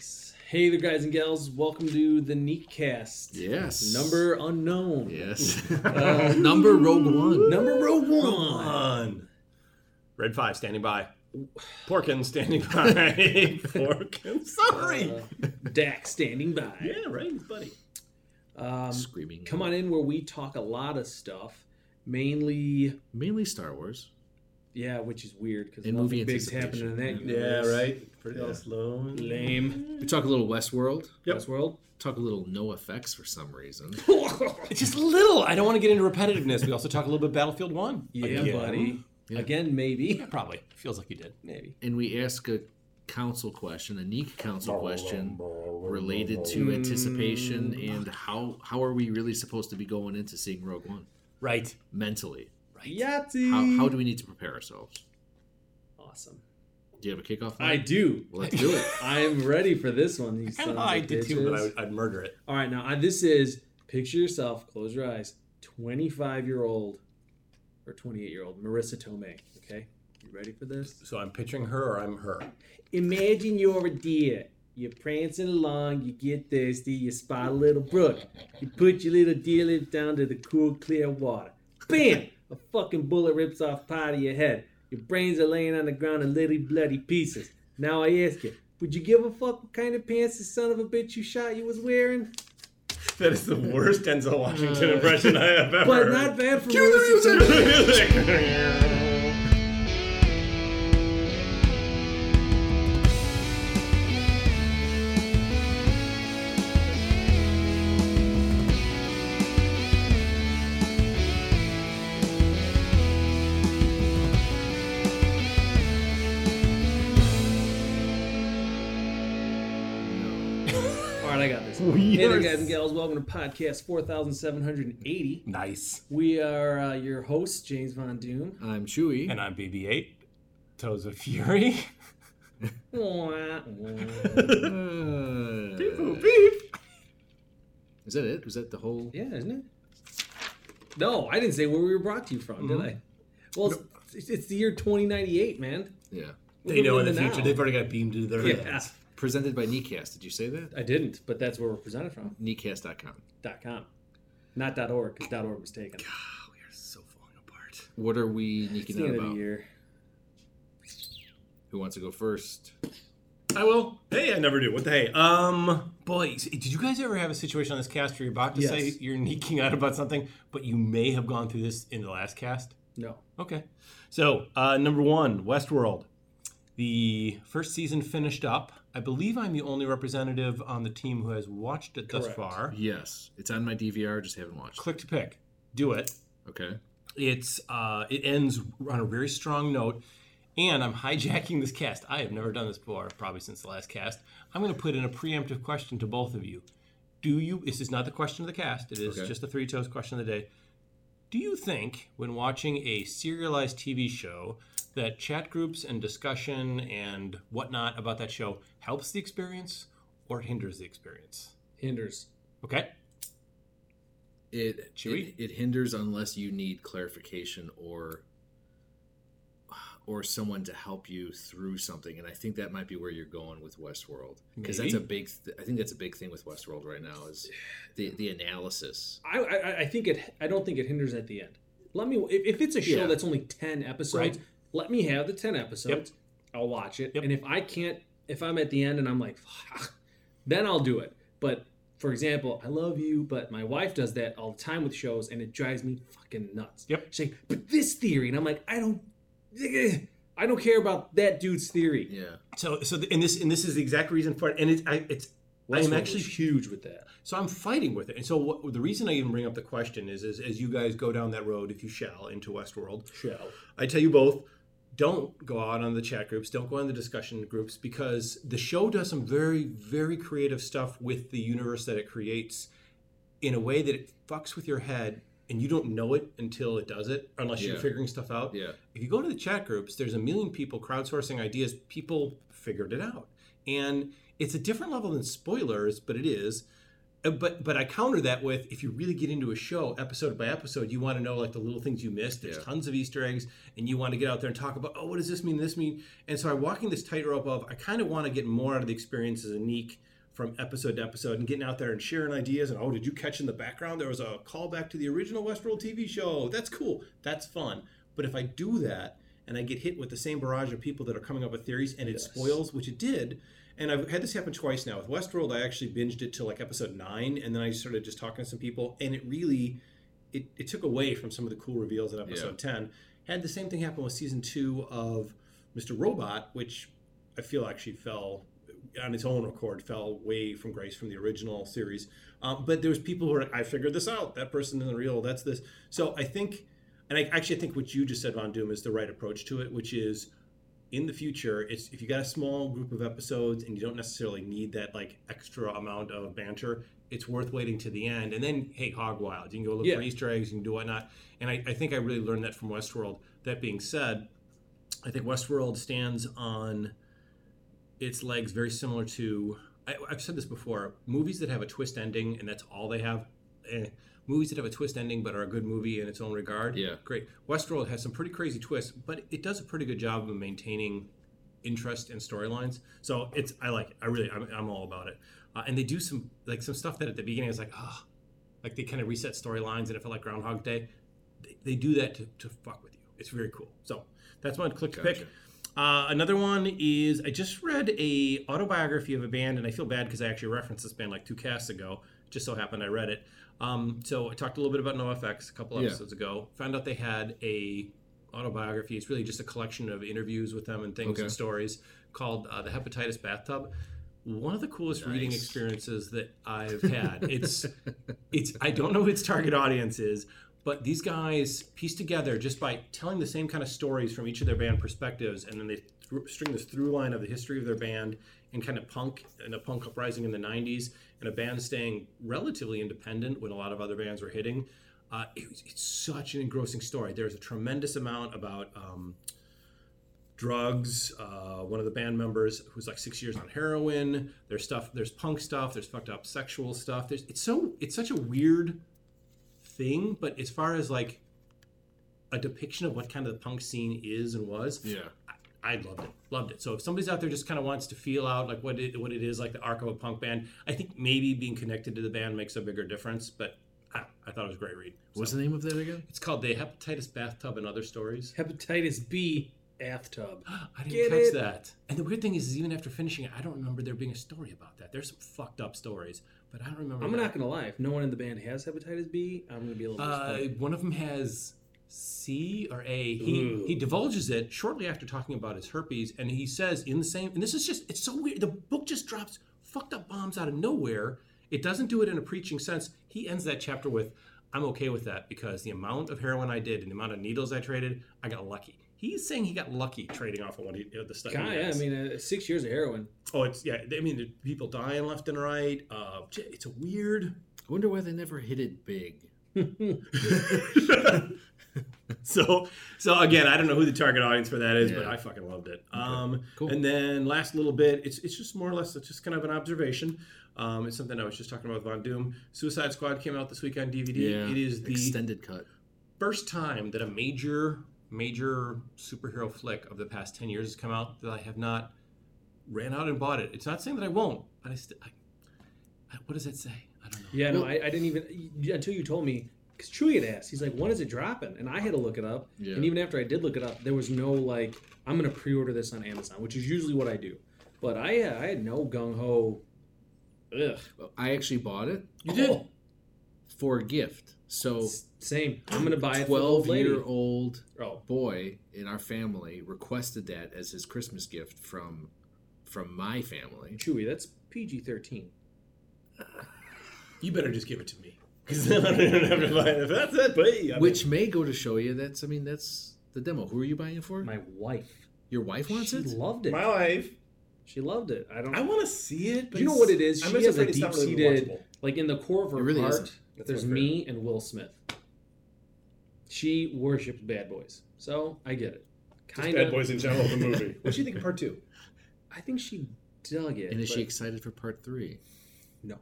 Nice. Hey there, guys and gals. Welcome to the Neatcast. Yes. Number unknown. Yes. Uh, Number Rogue One. number Rogue One. Red five standing by. Porkins standing by. Porkins. Sorry. Uh, Dak standing by. yeah, right, his buddy. Um, Screaming. come on in where we talk a lot of stuff. Mainly, Mainly Star Wars. yeah, which is weird because And nothing movie big's happening in that anticipation. Yeah, right. Pretty Yeah. slow. Lame. We talk a little Westworld. Yep. Westworld. Talk a little NoFX for some reason. It's just a little. I don't want to get into repetitiveness. We also talk a little bit Battlefield One. yeah, Again. buddy. Yeah. Again, maybe. Yeah, probably. Feels like you did. Maybe. And we ask a council question, a unique council question related to hmm. anticipation and how how are we really supposed to be going into seeing Rogue One Right. mentally? Yahtzee. How, how do we need to prepare ourselves? Awesome. Do you have a kickoff? I do. Let's do it. I'm ready for this one. You Kind sons of of I did too, but I, would I'd murder it. All right, now I, this is picture yourself, close your eyes, 25 year old or 28 year old Marisa Tomei. Okay, you ready for this? So I'm picturing her or I'm her. Imagine you're a deer. You're prancing along, you get thirsty, you spot a little brook. You put your little deer lip down to the cool, clear water. Bam! A fucking bullet rips off part of your head. Your brains are laying on the ground in little bloody pieces. Now I ask you, would you give a fuck what kind of pants the son of a bitch you shot you was wearing? That is the worst Denzel Washington uh. impression I have ever. But not bad for Cue the music. Hey there, guys and gals. Welcome to podcast 4780. Nice. We are uh, your hosts, James Von Doom. I'm Chewy. And I'm BB-8. Toes of Fury. Wah, wah. Uh, Beep, beep. is that it? Was that the whole? yeah, isn't it? No, I didn't say where we were brought to you from, did I? Well, it's, it's the year 2098, man. Yeah. We're They know in the living future. now. They've already got beamed to their Yeah, heads. Presented by Neatcast. Did you say that? I didn't, but that's where we're presented from. Neatcast.com. Dot .com. Not dot .org, because dot .org was taken. Oh, we are so falling apart. What are we It's neaking the out end of about? the year. Who wants to go first? I will. Hey, I never do. What the hey? Um, boys, did you guys ever have a situation on this cast where you're about to say Yes. you're neaking out about something, but you may have gone through this in the last cast? No. Okay. So, uh, number one, Westworld. The first season finished up. I believe I'm the only representative on the team who has watched it thus Correct. far. Yes, it's on my DVR. Just haven't watched. Click to pick. Do it. Okay. It's uh, it ends on a very strong note, and I'm hijacking this cast. I have never done this before, probably since the last cast. I'm going to put in a preemptive question to both of you. Do you? This is not the question of the cast. It is Okay. just the three toes question of the day. Do you think, when watching a serialized TV show, that chat groups and discussion and whatnot about that show helps the experience or hinders the experience? Hinders. Okay. It, Chewy? it it hinders unless you need clarification or or someone to help you through something, and I think that might be where you're going with Westworld because that's a big. Th- I think that's a big thing with Westworld right now is the the analysis. I, I I think it. I don't think it hinders at the end. Let me. If, if it's a show Yeah. that's only ten episodes, Right. Let me have the ten episodes. I'll watch it, Yep. and if I can't, if I'm at the end and I'm like, "Fuck," then I'll do it. But for example, I love you, but my wife does that all the time with shows, and it drives me fucking nuts. Yep. She's like, but this theory, and I'm like, I don't. Eh, I don't care about that dude's theory. Yeah, So, so, the, and this, and this is the exact reason for it. And it's, I, it's, I am actually huge with that. So I'm fighting with it. And so what, the reason I even bring up the question is, is as you guys go down that road, if you shall, into Westworld, Show. I tell you both, don't go out on the chat groups, don't go on the discussion groups, because the show does some very, very creative stuff with the universe that it creates in a way that it fucks with your head and you don't know it until it does it, unless you're figuring stuff out. yeah. If you go to the chat groups, there's a million people crowdsourcing ideas. People figured it out. And it's a different level than spoilers, but it is. Uh, but but I counter that with if you really get into a show episode by episode, you want to know like the little things you missed. There's Yeah. tons of Easter eggs, and you want to get out there and talk about oh, what does this mean? This mean? And so I'm walking this tightrope of I kind of want to get more out of the experience as a Neek from episode to episode and getting out there and sharing ideas. And oh, did you catch in the background there was a callback to the original Westworld TV show? That's cool. That's fun. But if I do that and I get hit with the same barrage of people that are coming up with theories and it Yes. spoils, which it did. And I've had this happen twice now. With Westworld, I actually binged it till like episode nine, and then I started just talking to some people, and it really it, it took away from some of the cool reveals in episode 10. Had the same thing happen with season two of Mr. Robot, which I feel actually fell on its own accord, fell way from grace from the original series. Um, but there was people who were like, I figured this out. That person isn't real. That's this. So I think, and I actually think what you just said, Von Doom, is the right approach to it, which is in the future, it's if you got a small group of episodes and you don't necessarily need that like extra amount of banter, it's worth waiting to the end. And then, hey, hog wild. You can go look Yeah. for Easter eggs, you can do whatnot. And I, I think I really learned that from Westworld. That being said, I think Westworld stands on its legs very similar to I, I've said this before. Movies that have a twist ending and that's all they have. Eh. Movies that have a twist ending but are a good movie in its own regard. Yeah. great. Westworld has some pretty crazy twists, but it does a pretty good job of maintaining interest and storylines. So it's I like it. I really I'm, I'm all about it. Uh, and they do some like some stuff that at the beginning is like ah, like they kind of reset storylines and it felt like Groundhog Day. They, they do that to, to fuck with you. It's very cool. So that's my click to pick. Uh, another one is I just read a autobiography of a band, and I feel bad because I actually referenced this band like two casts ago. Just so happened I read it. Um, so I talked a little bit about NoFX a couple Yeah. episodes ago. Found out they had a autobiography. It's really just a collection of interviews with them and things Okay. and stories called uh, the Hepatitis Bathtub. One of the coolest reading experiences that I've had. It's it's I don't know who its target audience is, but these guys piece together just by telling the same kind of stories from each of their band perspectives, and then they th- string this through line of the history of their band and kind of punk and a punk uprising in the '90s, and a band staying relatively independent when a lot of other bands were hitting. Uh, it, it's such an engrossing story. There's a tremendous amount about. Um, drugs. Uh, one of the band members who's like six years on heroin. There's stuff. There's punk stuff. There's fucked up sexual stuff. There's it's so it's such a weird thing. But as far as like a depiction of what kind of the punk scene is and was, Yeah. I loved it. Loved it. So if somebody's out there just kind of wants to feel out like what it, what it is like the arc of a punk band, I think maybe being connected to the band makes a bigger difference. But I, I thought it was a great read. What's So, the name of that again? it's called the Hepatitis Bathtub and Other Stories. Hepatitis B bathtub. I didn't Get catch it? that. And the weird thing is, is, even after finishing it, I don't remember there being a story about that. There's some fucked up stories, but I don't remember. I'm that. not gonna lie. If no one in the band has hepatitis B, I'm gonna be a little Uh, disappointed. one of them has C or A. He Ooh. he divulges it shortly after talking about his herpes, and he says in the same. And this is just it's so weird. The book just drops fucked up bombs out of nowhere. It doesn't do it in a preaching sense. He ends that chapter with, "I'm okay with that because the amount of heroin I did and the amount of needles I traded, I got lucky." He's saying he got lucky trading off of what he uh, the stuff. God, yeah, I mean, uh, six years of heroin. Oh, it's yeah. I mean, people dying left and right. Uh, it's a weird. I wonder why they never hit it big. so, so again, I don't know who the target audience for that is, but I fucking loved it. Um, Cool. And then last little bit, it's it's just more or less it's just kind of an observation. Um, it's something I was just talking about with Von Doom. Suicide Squad came out this week on DVD. Yeah. It is the extended cut. first time that a major major superhero flick of the past 10 years has come out that I have not ran out and bought it. It's not saying that I won't, but I still I, I- what does that say? I don't know. Yeah, no, Well- I, I didn't even until you told me. Because Chewy had asked, he's like, "When is it dropping?" And I had to look it up. Yeah. And even after I did look it up, there was no like, "I'm gonna pre-order this on Amazon," which is usually what I do. But I, uh, I had no gung ho. Ugh. I actually bought it You did? Oh, for a gift. So, same. I'm gonna buy it. for the twelve year old Oh, boy in our family requested that as his Christmas gift from from my family. Chewy, that's PG-13. You better just give it to me. Because then I don't even have to buy it. If that's it, but I mean- Which may go to show you that's I mean that's the demo. Who are you buying it for? My wife. Your wife wants she it? loved it. my wife. She loved it. I don't. I want to see it. But you know what it is? I'm She just has a afraid it's not really deep-seated- watchable. like in the core of her It really heart. isn't. That's There's my me and Will Smith. She worships Bad Boys, so I get it. Kind of. Bad boys in general, the movie. What do you think of part two? I think she dug it. And is she excited for part three? no.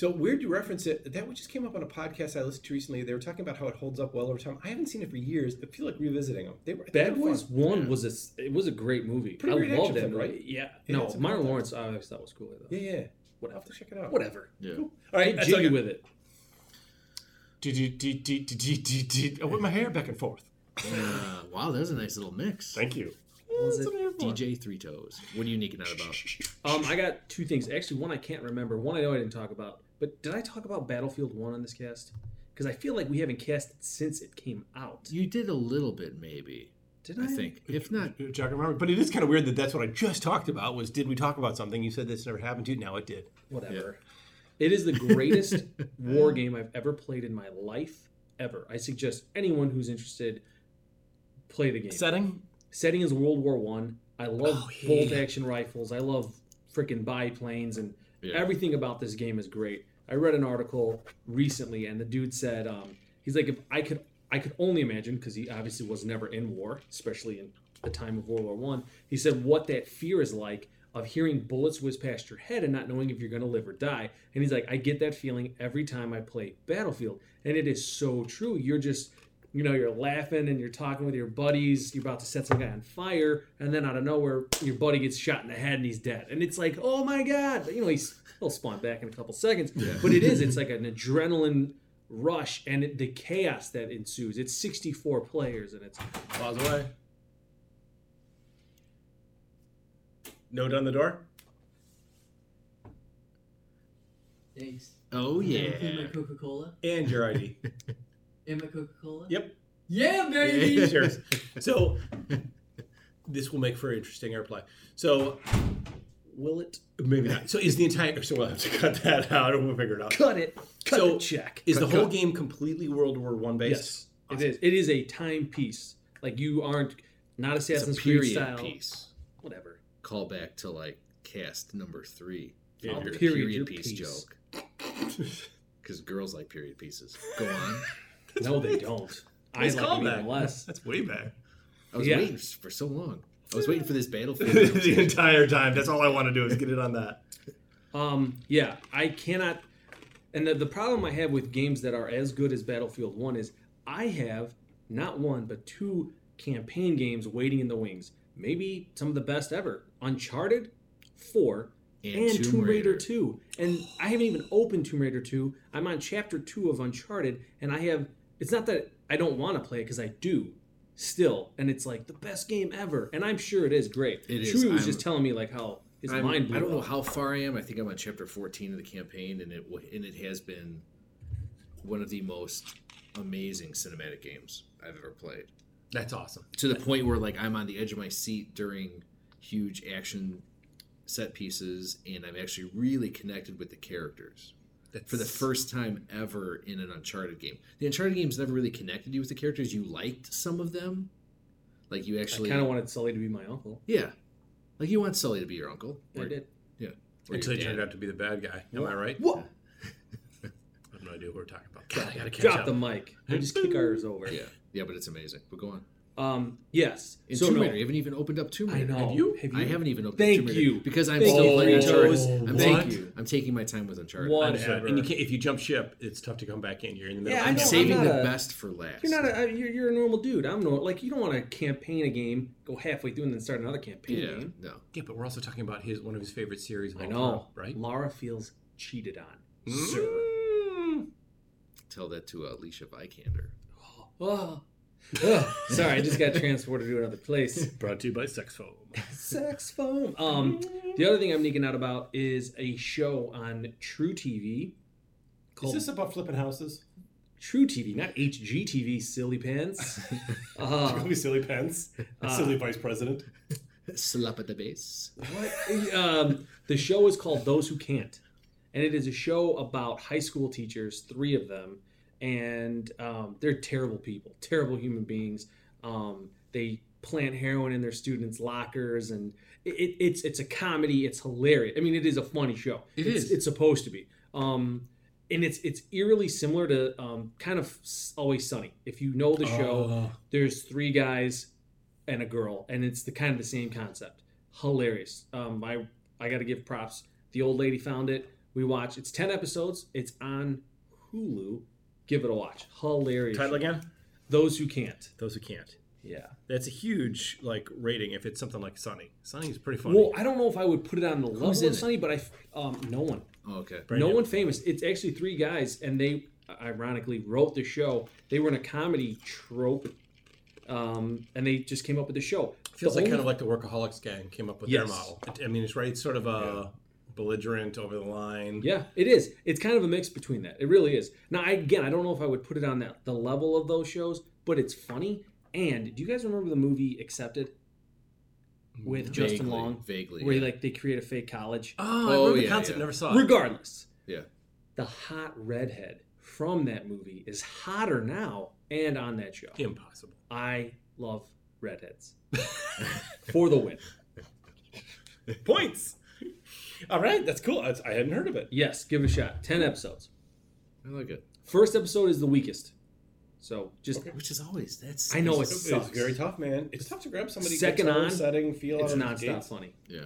So weird you reference it. That just came up on a podcast I listened to recently. They were talking about how it holds up well over time. I haven't seen it for years. I feel like revisiting them. They were they Bad were Boys fun. One Yeah. was a s- it was a great movie. Pretty I great love action that film, right? Yeah, Yeah, no, it's about Martin that. Lawrence. I always thought was cool. Though. Yeah, yeah. I'll have whatever, to check it out. whatever. Yeah. Cool. All right, Get that's jiggy with it. Do, do, do, do, do, do, do, do. I whip my hair back and forth. Uh, wow, that was a nice little mix. Thank you. was That's it? what I'm here for. DJ Three Toes. What are you nicking out about? Um, I got two things. Actually, one I can't remember. One I know I didn't talk about. But did I talk about Battlefield One on this cast? Because I feel like we haven't cast it since it came out. You did a little bit, maybe. Did I? I think. If not, Chuck, remember, but it is kind of weird that that's what I just talked about. Was did we talk about something? You said this never happened to you. Now it did. Whatever. It is the greatest war game I've ever played in my life, ever. I suggest anyone who's interested play the game. Setting. Setting is World War One. I. love Oh, yeah. bolt action rifles. I love freaking biplanes and yeah. everything about this game is great. I read an article recently, and the dude said, um, he's like, if I could, I could only imagine because he obviously was never in war, especially in the time of World War One. He said what that fear is like of hearing bullets whiz past your head and not knowing if you're going to live or die. And he's like, I get that feeling every time I play Battlefield, and it is so true. You're just you know, you're laughing and you're talking with your buddies. You're about to set some guy on fire, and then out of nowhere, your buddy gets shot in the head and he's dead. And it's like, oh my god! But, you know, he's he'll spawn back in a couple seconds. But it is, it's like an adrenaline rush and it, the chaos that ensues. It's 64 players, and it's Pause away. Note on the door. Thanks. oh And yeah. my Coca Cola. And your ID. And my Coca Cola. yep. Yeah, baby. Cheers. So this will make for an interesting airplay. So will it maybe not. So is the entire so we'll have to cut that out and we'll figure it out. cut it? Cut So, the check. Is the whole cut. game completely World War One based? Yes, it is. It is a timepiece. Like you aren't not It's a Assassin's Creed period style. piece. Whatever. Call back to like cast number three. Yeah, I'll period period piece piece. joke. Because girls like period pieces. Go on. No, they don't. I Nice like them even less. That's way back. I was Yeah. waiting for so long. I was waiting for this battlefield. the entire time. That's all I want to do is get it on that. Um, yeah, I cannot. And the, the problem I have with games that are as good as Battlefield 1 is I have not one, but two campaign games waiting in the wings. Maybe some of the best ever Uncharted 4 and, Tomb, Raider. 2. And I haven't even opened Tomb Raider 2. I'm on chapter 2 of Uncharted, and I have. It's not that I don't want to play it, because I do still. And it's like the best game ever. And I'm sure it is great. It is. Chewie was I'm- just telling me, like, how his I'm- mind blew I don't know up. how far I am. I think I'm on chapter 14 of the campaign, and it and it has been one of the most amazing cinematic games I've ever played. That's awesome. To the point where like I'm on the edge of my seat during huge action set pieces, and I'm actually really connected with the characters That's for the first time ever in an Uncharted game. The Uncharted games never really connected you with the characters. You liked some of them, like you I actually, kind of wanted Sully to be my uncle. yeah, like you want Sully to be your uncle. I or- did. or until he your turned out to be the bad guy. Am I right? What? I have no idea what we're talking about. God, I gotta catch Drop up. the mic. We just kick ours over. Yeah, yeah, but it's amazing. But go on. Um. Yes. In so Tomb no, Raider, you haven't even opened up Tomb I know. Have you? Have I haven't even opened Thank Tomb Raider you. because I'm Thank still you, playing Fritos. Uncharted. I'm Thank taking, you. I'm taking my time with Uncharted. What? Whatever. And you can't, if you jump ship, it's tough to come back in. You're in the middle. Yeah, of I I'm the know, game. saving I'm the a- best for last. You're not a. You're, you're a normal dude. I'm no. Like you don't want to campaign a game, go halfway through, and then start another campaign yeah, game. no. Yeah, but we're also talking about his one of his favorite series. Of I know. time, right? Laura feels cheated on. Sir. Mm. Tell that to uh, Alicia Vikander. Oh. Ugh. Sorry, I just got transported to another place. Brought to you by Sex Foam. Sex foam. Um, the other thing I'm thinking out about is a show on truTV. Is Called this about flipping houses? truTV, not HGTV, silly pants. Uh, silly pants. Uh, silly vice president. Slap at the base. what? Um, the show is called Those Who Can't, and it is a show about high school teachers, three of them, and um, they're terrible people, terrible human beings. Um, they plant heroin in their students' lockers, and it, it, it's it's a comedy. It's hilarious. I mean, it is a funny show. It it's, is. It's supposed to be. Um, and it's it's eerily similar to um, kind of Always Sunny. If you know the show, Oh. there's three guys and a girl, and it's the kind of the same concept. Hilarious. Um, I I got to give props. The old lady found it. We watch. It's ten episodes. It's on Hulu. Give it a watch. Hilarious. Title again? Those who can't. Those who can't. Yeah. That's a huge like rating if it's something like Sunny. Sunny is pretty funny. Well, I don't know if I would put it on the level of? Sunny, but I um no one. Oh, okay. Brand no new. one famous. It's actually three guys, and they ironically wrote the show. They were in a comedy trope, um, and they just came up with the show. Feels The like kind of like the Workaholics gang came up with Yes. their model. It- I mean, it's right. It's sort of a belligerent, over the line. Yeah, it is. It's kind of a mix between that. It really is. Now, I, again, I don't know if I would put it on that the level of those shows, but it's funny. And do you guys remember the movie Accepted with mm-hmm. Justin Long, Vaguely. where yeah. like they create a fake college? Oh, I Oh, remember the yeah, concept. yeah. Never saw it. Regardless, Yeah. the hot redhead from that movie is hotter now and on that show. Impossible. I love redheads for the win. Points. All right, that's cool. I, I hadn't heard of it. Yes, give it a shot. Ten episodes. I like it. First episode is the weakest, so just Which is always that's. I know It's, it it's sucks. very tough, man. It's tough to grab somebody Second guitar on, setting feel it's out of the nonstop gates. funny. Yeah.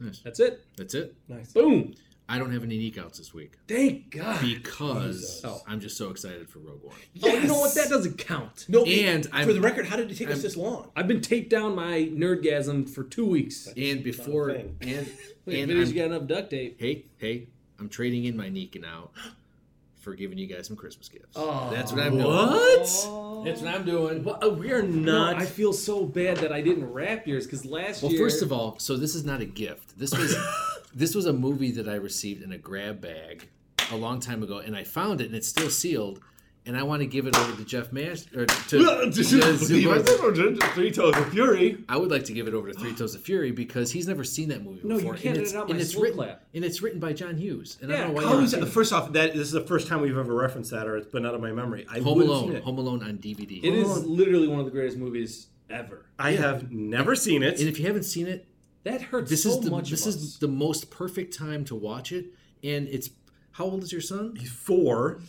Nice. That's it. That's it. Nice. Boom. I don't have any geek outs this week Thank God. because Jesus. Oh. I'm just so excited for Rogue One. Oh, you know what? That doesn't count. No, And for I'm- the record, how did it take us I'm- this long? I've been taped down my nerdgasm for two weeks. And before Not a thing. and and videos I'm- got enough duct tape. hey hey, I'm trading in my Neeking out for giving you guys some Christmas gifts. Oh. That's what I'm doing. What? That's what I'm doing. What? Oh, we are No, not. I feel so bad that I didn't wrap yours because last year Well, first of all, so this is not a gift. This was this was a movie that I received in a grab bag a long time ago, and I found it, and it's still sealed. And I want to give it over to Jeff Mash or to, to Three Toes of Fury. I would like to give it over to Three Toes of Fury because he's never seen that movie No, you can't and it's, edit out and my it's slow written clap. and it's written by John Hughes. And I Yeah, don't know why How you is haven't First off, that this is the first time we've ever referenced that, or it's been out of my memory. I it. Home would've seen Alone, it. Home Alone on DVD. it is literally one of the greatest movies ever. I have never seen it. and if you haven't seen it, That hurts this so is the much. this of is us. the most perfect time to watch it. And it's how old is your son? He's four.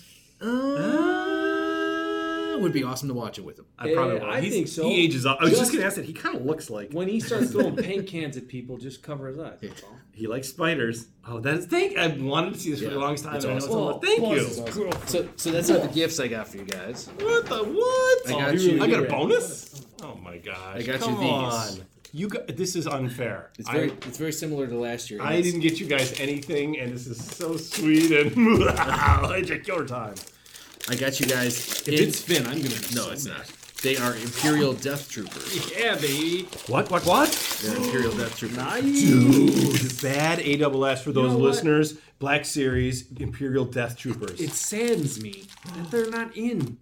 Uh, would be awesome to watch it with him. I probably will. I He's- think so. He ages up. I was just, Just- going to ask that. He kind of looks like when he starts throwing paint cans at people, just cover his eyes. That's all. he likes spiders. Oh, that's thank. I wanted to see this for Yeah, the longest time. it's and I know awesome. someone- Thank you. his girlfriend. So, so that's not the gifts I got for you guys. What the what? I got Oh, you. really I got a bonus. Oh my gosh! I got you Come these. on. You got this is unfair. It's very, I, it's very similar to last year. I didn't get you guys anything, and this is so sweet and I it's your time. I got you guys. If it's Finn, I'm gonna. Be no, so it's mad. not. They are Imperial Death Troopers. Yeah, baby. What? What? What? They're Imperial Death Troopers. Nice. Dude, bad AWS for those know what? listeners. Black Series Imperial Death Troopers. It saddens me that they're not in,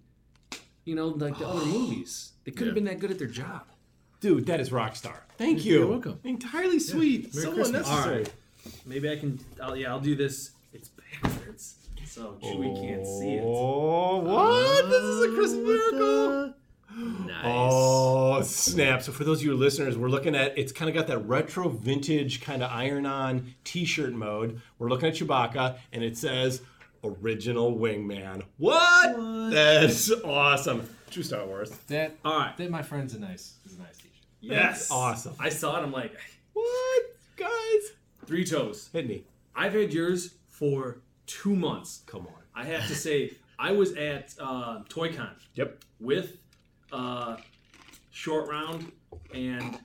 you know, like the other movies. They could have Yeah. been that good at their job. Dude, that is rock star. Thank you. You're welcome. Entirely sweet. Merry so Christmas. unnecessary. Alright. Maybe I can. I'll, yeah, I'll do this. It's backwards, so Chewie can't see it. Oh, what? this is a Christmas oh, miracle. Nice. Oh, snap. So, for those of you listeners, we're looking at it's kind of got that retro vintage kind of iron on t shirt mode. We're looking at Chewbacca, and it says original wingman. What? That's awesome. True Star Wars. That, All right. that, my friend's a nice, is nice Yes. awesome. I saw it. I'm like, What? Guys? three toes. Hit me. I've had yours for two months. Come on. I have to say, I was at uh, ToyCon Yep. with uh, Short Round, and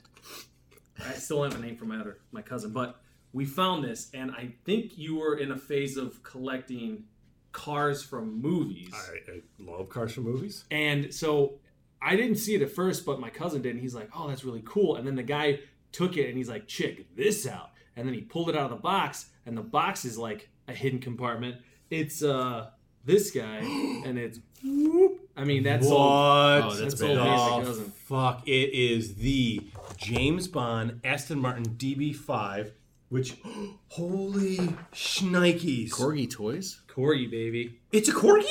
I still have a name for my other my cousin, but we found this, and I think you were in a phase of collecting cars from movies, I, I love cars from movies. and so I didn't see it at first, but my cousin did, and he's like, "Oh, that's really cool," and then the guy took it, and he's like, "Check this out," and then he pulled it out of the box, and the box is like a hidden compartment. It's uh this guy, and it's whoop. I mean, that's what? all. Oh, that's That's all bad. basic, Oh, cousin. fuck. It is the James Bond Aston Martin DB5, which, holy shnikes. Corgi toys? Corgi, baby. It's a Corgi?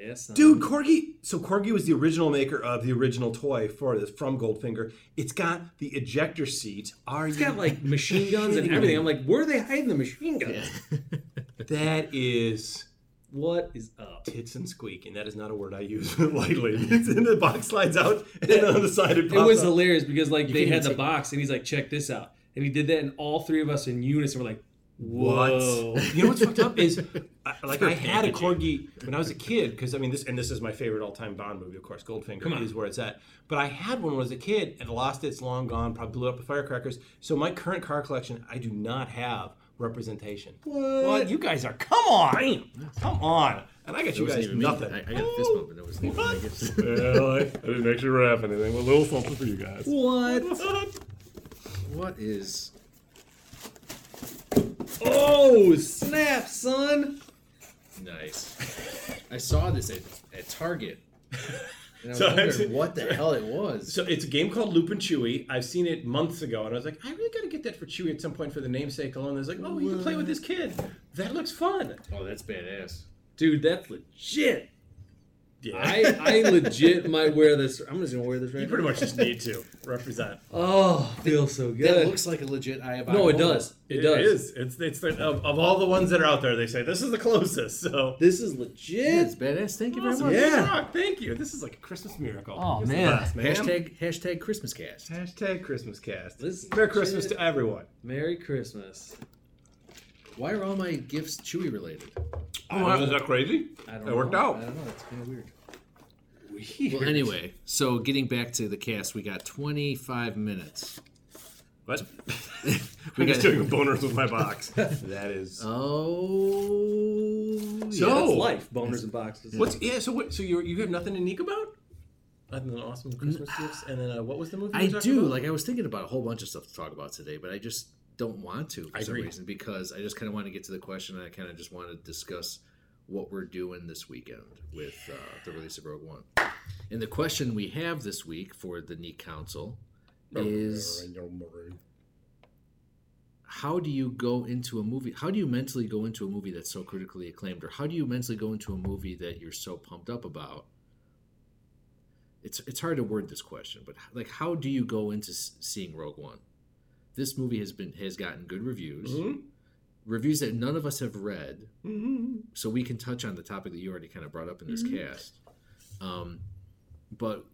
Yes, Dude, Corgi. So Corgi was the original maker of the original toy for this from Goldfinger. It's got the ejector seat. Are It's you got like machine guns and everything. I'm like, where are they hiding the machine guns? That is What is up? tits and squeak, and that is not a word I use lightly. It's in the box slides out, and on the side it It was up. hilarious because like they had the take- box and he's like, check this out. And he did that and all three of us in unison were like, Whoa. You know what's fucked up is, I, like, For I had a corgi when I was a kid because I mean this, and this is my favorite all-time Bond movie, of course. Goldfinger Come on. is where it's at. But I had one when I was a kid and lost it. It's long gone. Probably blew up with firecrackers. So my current car collection, I do not have representation. What? Well, you guys are. Come on, come on. And I got It you guys nothing. I, I got a fist bump, but it wasn't even well, I, I didn't actually wrap anything. A little something for you guys. What? What is? Oh, snap, son. Nice. I saw this at, at Target. And I was So actually- what the hell it was. So it's a game called Loopin' Chewie. I've seen it months ago, and I was like, I really got to get that for Chewy at some point for the namesake alone. There's like, oh, you can play with this kid. That looks fun. oh, that's badass. Dude, that's legit. Yeah, I, I legit might wear this. I'm just gonna wear this right you now. pretty much just need to represent. Oh, feels so good. That looks like a legit Eye of no, it does. It, does. is. It's it's the, of, of all the ones that are out there. They say this is the closest. So This is Yeah, legit. it's badass. Thank you very much. Yeah. Rock, Thank you. This is like a Christmas miracle. Oh, It's man. best, man. Hashtag hashtag Christmas cast. Hashtag Christmas cast. This is Merry Christmas to everyone. Merry Christmas. Why are all my gifts Chewy related? Oh, is that crazy? I don't That know. worked out. I don't know. It's kind of weird. Well, anyway, so getting back to the cast, we got 25 minutes. What? We I'm just got- doing boners with my box. that is. Oh, So- Yeah, yeah. that's life. Boners and boxes. What's yeah? So what? So you you have nothing to neek about? Other than awesome Christmas gifts, and then uh, what was the movie? I were talking do. about? Like I was thinking about a whole bunch of stuff to talk about today, but I just don't want to for I some agree. reason because I just kind of want to get to the question. and I kind of just want to discuss what we're doing this weekend with uh, the release of Rogue One. And the question we have this week for the Neat Council is how do you go into a movie how do you mentally go into a movie that's so critically acclaimed or how do you mentally go into a movie that you're so pumped up about it's it's hard to word this question but like how do you go into seeing rogue one this movie has been has gotten good reviews. Mhm. reviews that none of us have read. Mhm. so we can touch on the topic that you already kind of brought up in this cast. Um, but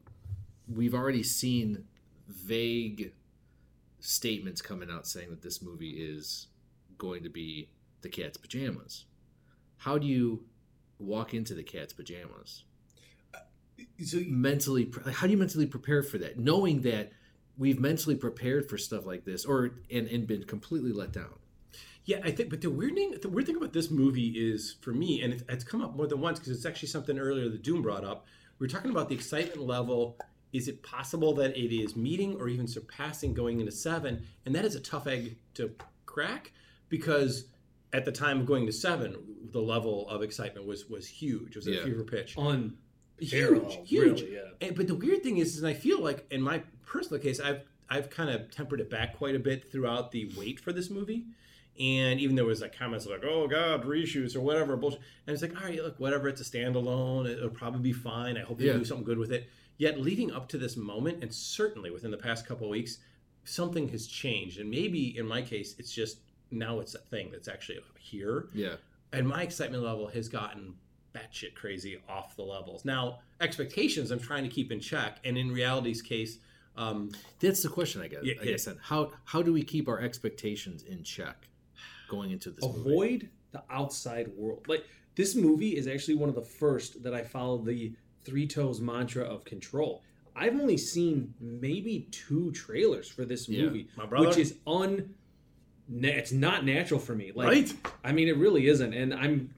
we've already seen vague statements coming out saying that this movie is going to be the cat's pajamas. How do you walk into the cat's pajamas? So mentally how do you mentally prepare for that knowing that we've mentally prepared for stuff like this or and, and been completely let down Yeah, I think, but the weird thing, the weird thing about this movie is for me, and it's, it's come up more than once because it's actually something earlier that Doom brought up. We were talking about the excitement level. Is it possible that it is meeting or even surpassing going into seven? And that is a tough egg to crack because at the time of going to seven, the level of excitement was was huge. It was Yeah. a fever pitch. On Huge, Parallel, huge. really, yeah. And, but the weird thing is, is I feel like in my personal case, I've I've kind of tempered it back quite a bit throughout the wait for this movie. And even there was like comments like, "Oh God, reshoots or whatever bullshit," and it's like, "All right, look, whatever. It's a standalone. It'll probably be fine. I hope they Yeah. do something good with it." Yet, leading up to this moment, and certainly within the past couple of weeks, something has changed. And maybe in my case, it's just now it's a thing that's actually here yeah and my excitement level has gotten batshit crazy off the levels. Now, expectations I'm trying to keep in check, and in reality's case, um, that's the question i guess. Yeah, i yeah. guess how how do we keep our expectations in check going into this movie avoid the outside world. Like this movie is actually one of the first that I follow the three toes mantra of control. I've only seen maybe two trailers for this Yeah. movie, My brother- which is un. It's not natural for me. Like, right? I mean, it really isn't, and I'm,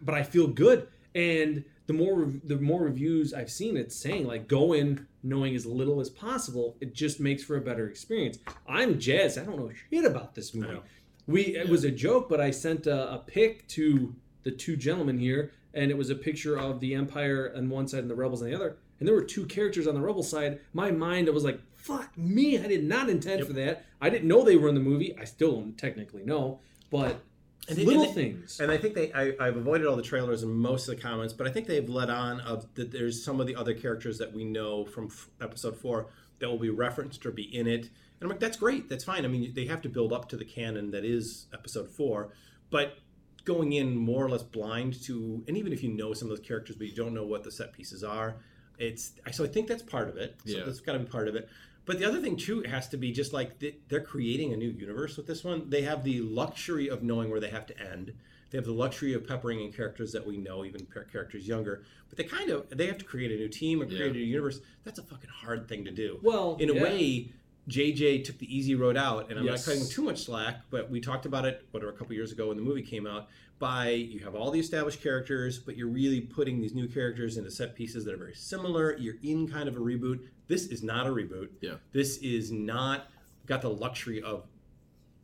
but I feel good. And the more the more reviews I've seen, it's saying like go in knowing as little as possible. It just makes for a better experience. I'm jazzed. I don't know shit about this movie. We it was a joke, but I sent a, a pic to the two gentlemen here, and it was a picture of the Empire on one side and the Rebels on the other. And there were two characters on the Rebel side. My mind was like, "Fuck me! I did not intend Yep. for that. I didn't know they were in the movie. I still don't technically know, but And they- little and things." And I think they I, I've avoided all the trailers and most of the comments, but I think they've let on of that there's some of the other characters that we know from f- episode four that will be referenced or be in it. And I'm like, that's great, that's fine. I mean, they have to build up to the canon that is episode four, but going in more or less blind to, and even if you know some of those characters, but you don't know what the set pieces are, it's so I think that's part of it. So Yeah. that's got to be part of it. But the other thing too has to be just like they're creating a new universe with this one. They have the luxury of knowing where they have to end. They have the luxury of peppering in characters that we know, even characters younger. But they kind of they have to create a new team or create Yeah. a new universe. That's a fucking hard thing to do. Well, in a yeah. way, JJ took the easy road out, and I'm Yes. not cutting too much slack, but we talked about it whatever a couple years ago when the movie came out. By you have all the established characters, but you're really putting these new characters into set pieces that are very similar. You're in kind of a reboot. This is not a reboot. Yeah. This is not got the luxury of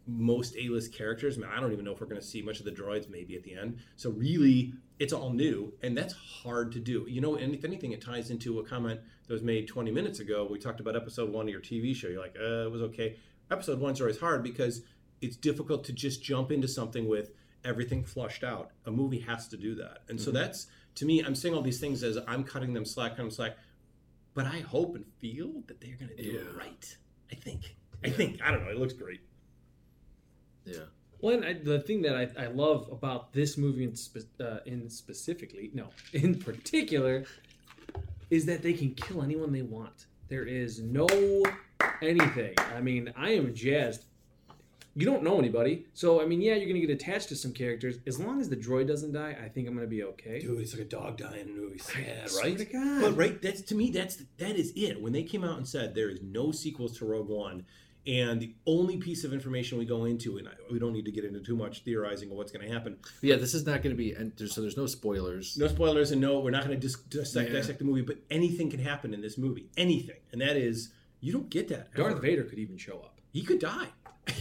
most A-list characters. I, mean, I don't even know if we're going to see much of the droids maybe at the end. So really, it's all new, and that's hard to do. You know, and if anything, it ties into a comment that was made 20 minutes ago. We talked about episode one of your TV show. You're like, uh, it was okay. Episode one's always hard because it's difficult to just jump into something with everything flushed out. A movie has to do that, and so that's to me. I'm saying all these things as I'm cutting them slack, cutting them slack, but I hope and feel that they're going to do it right. I think. I think. I don't know. It looks great. Yeah. Well, and I, the thing that I, I love about this movie in, spe- uh, in specifically, no, in particular, is that they can kill anyone they want. There is no anything. I mean, I am jazzed. You don't know anybody, so I mean, yeah, you're gonna get attached to some characters. As long as the droid doesn't die, I think I'm gonna be okay. Dude, it's like a dog dying in a movie. Sad, Swear right? God. But right, that's to me, that's that is it. When they came out and said there is no sequels to Rogue One, and the only piece of information we go into, and I, we don't need to get into too much theorizing of what's going to happen. Yeah, this is not going to be, and there's, so there's no spoilers. No spoilers, and no, we're not going to dis- dissect, Yeah. dissect the movie, but anything can happen in this movie. Anything, and that is you don't get that. Darth ever. Vader could even show up. he could die.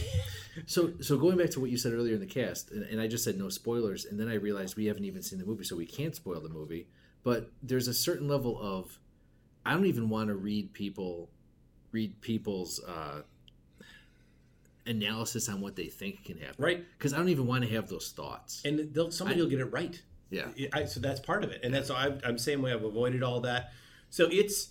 So, so going back to what you said earlier in the cast, and, and I just said no spoilers, and then I realized we haven't even seen the movie, so we can't spoil the movie. But there's a certain level of, I don't even want to read people, read people's uh, analysis on what they think can happen, Right. Because I don't even want to have those thoughts. and they'll, somebody I- will get it right. Yeah, I, so that's part of it, and that's I, I'm same way. I've avoided all that, so it's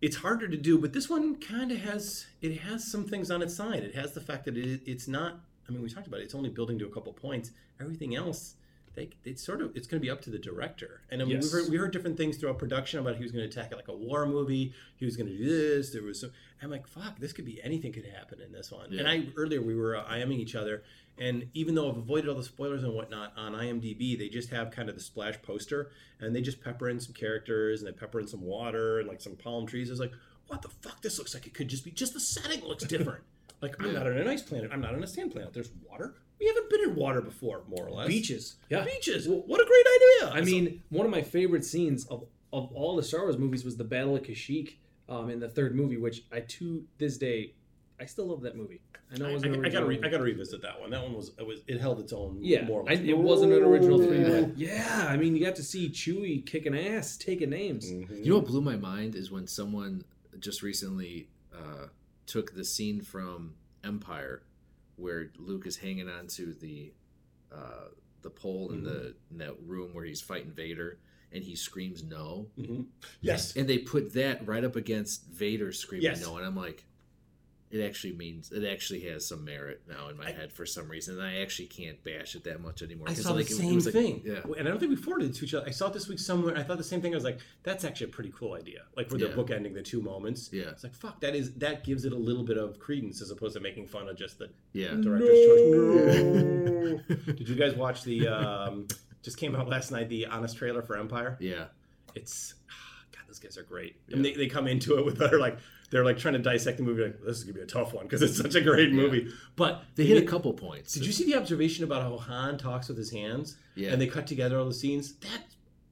it's harder to do. But this one kind of has it has some things on its side. It has the fact that it, it's not. I mean, we talked about it. It's only building to a couple points. Everything else, they it's sort of it's going to be up to the director. And I mean, Yes. we heard we heard different things throughout production about he was going to attack it like a war movie. He was going to do this. There was some. I'm like, fuck, this could be anything could happen in this one. And I earlier we were uh, IMing each other, and even though I've avoided all the spoilers and whatnot on IMDb, they just have kind of the splash poster, and they just pepper in some characters and they pepper in some water and like some palm trees. It's like, what the fuck? This looks like it could just be just the setting looks different. like I'm not on an ice planet. I'm not on a sand planet. There's water. We haven't been in water before, more or less. Beaches. Yeah. Beaches. What a great idea. I mean, one of my favorite scenes of, of all the Star Wars movies was the Battle of Kashyyyk um, in the third movie, which I to this day I still love that movie. I know it I, was an I, I gotta re. I gotta revisit that one. That one was it was it held its own. yeah, more I, it wasn't an original three, Yeah. but yeah, I mean, you got to see Chewie kicking ass, taking names. Mhm. You know what blew my mind is when someone just recently uh, took the scene from Empire where Luke is hanging onto the uh, the pole in the in that room where he's fighting Vader and he screams no. Mhm. Yes. And they put that right up against Vader screaming Yes. no and I'm like it actually means it actually has some merit now in my I- head for some reason and I actually can't bash it that much anymore. I 'Cause, saw like, the it- it same was like- thing. yeah. And I don't think we forwarded it to each other. I saw it this week somewhere. I thought the same thing. I was like, that's actually a pretty cool idea. Like where they're Yeah. bookending the two moments. Yeah. It's like, fuck, that is that gives it a little bit of credence as opposed to making fun of just the Yeah. director's choice. No. Did you guys watch the um just came out last night, the honest trailer for Empire? Yeah. It's God, those guys are great. And they, they come into it with their like they're like trying to dissect the movie like this is gonna be a tough one because it's such a great movie. But They hit a couple points. did you see the observation about how Han talks with his hands? Yeah. And they cut together all the scenes? That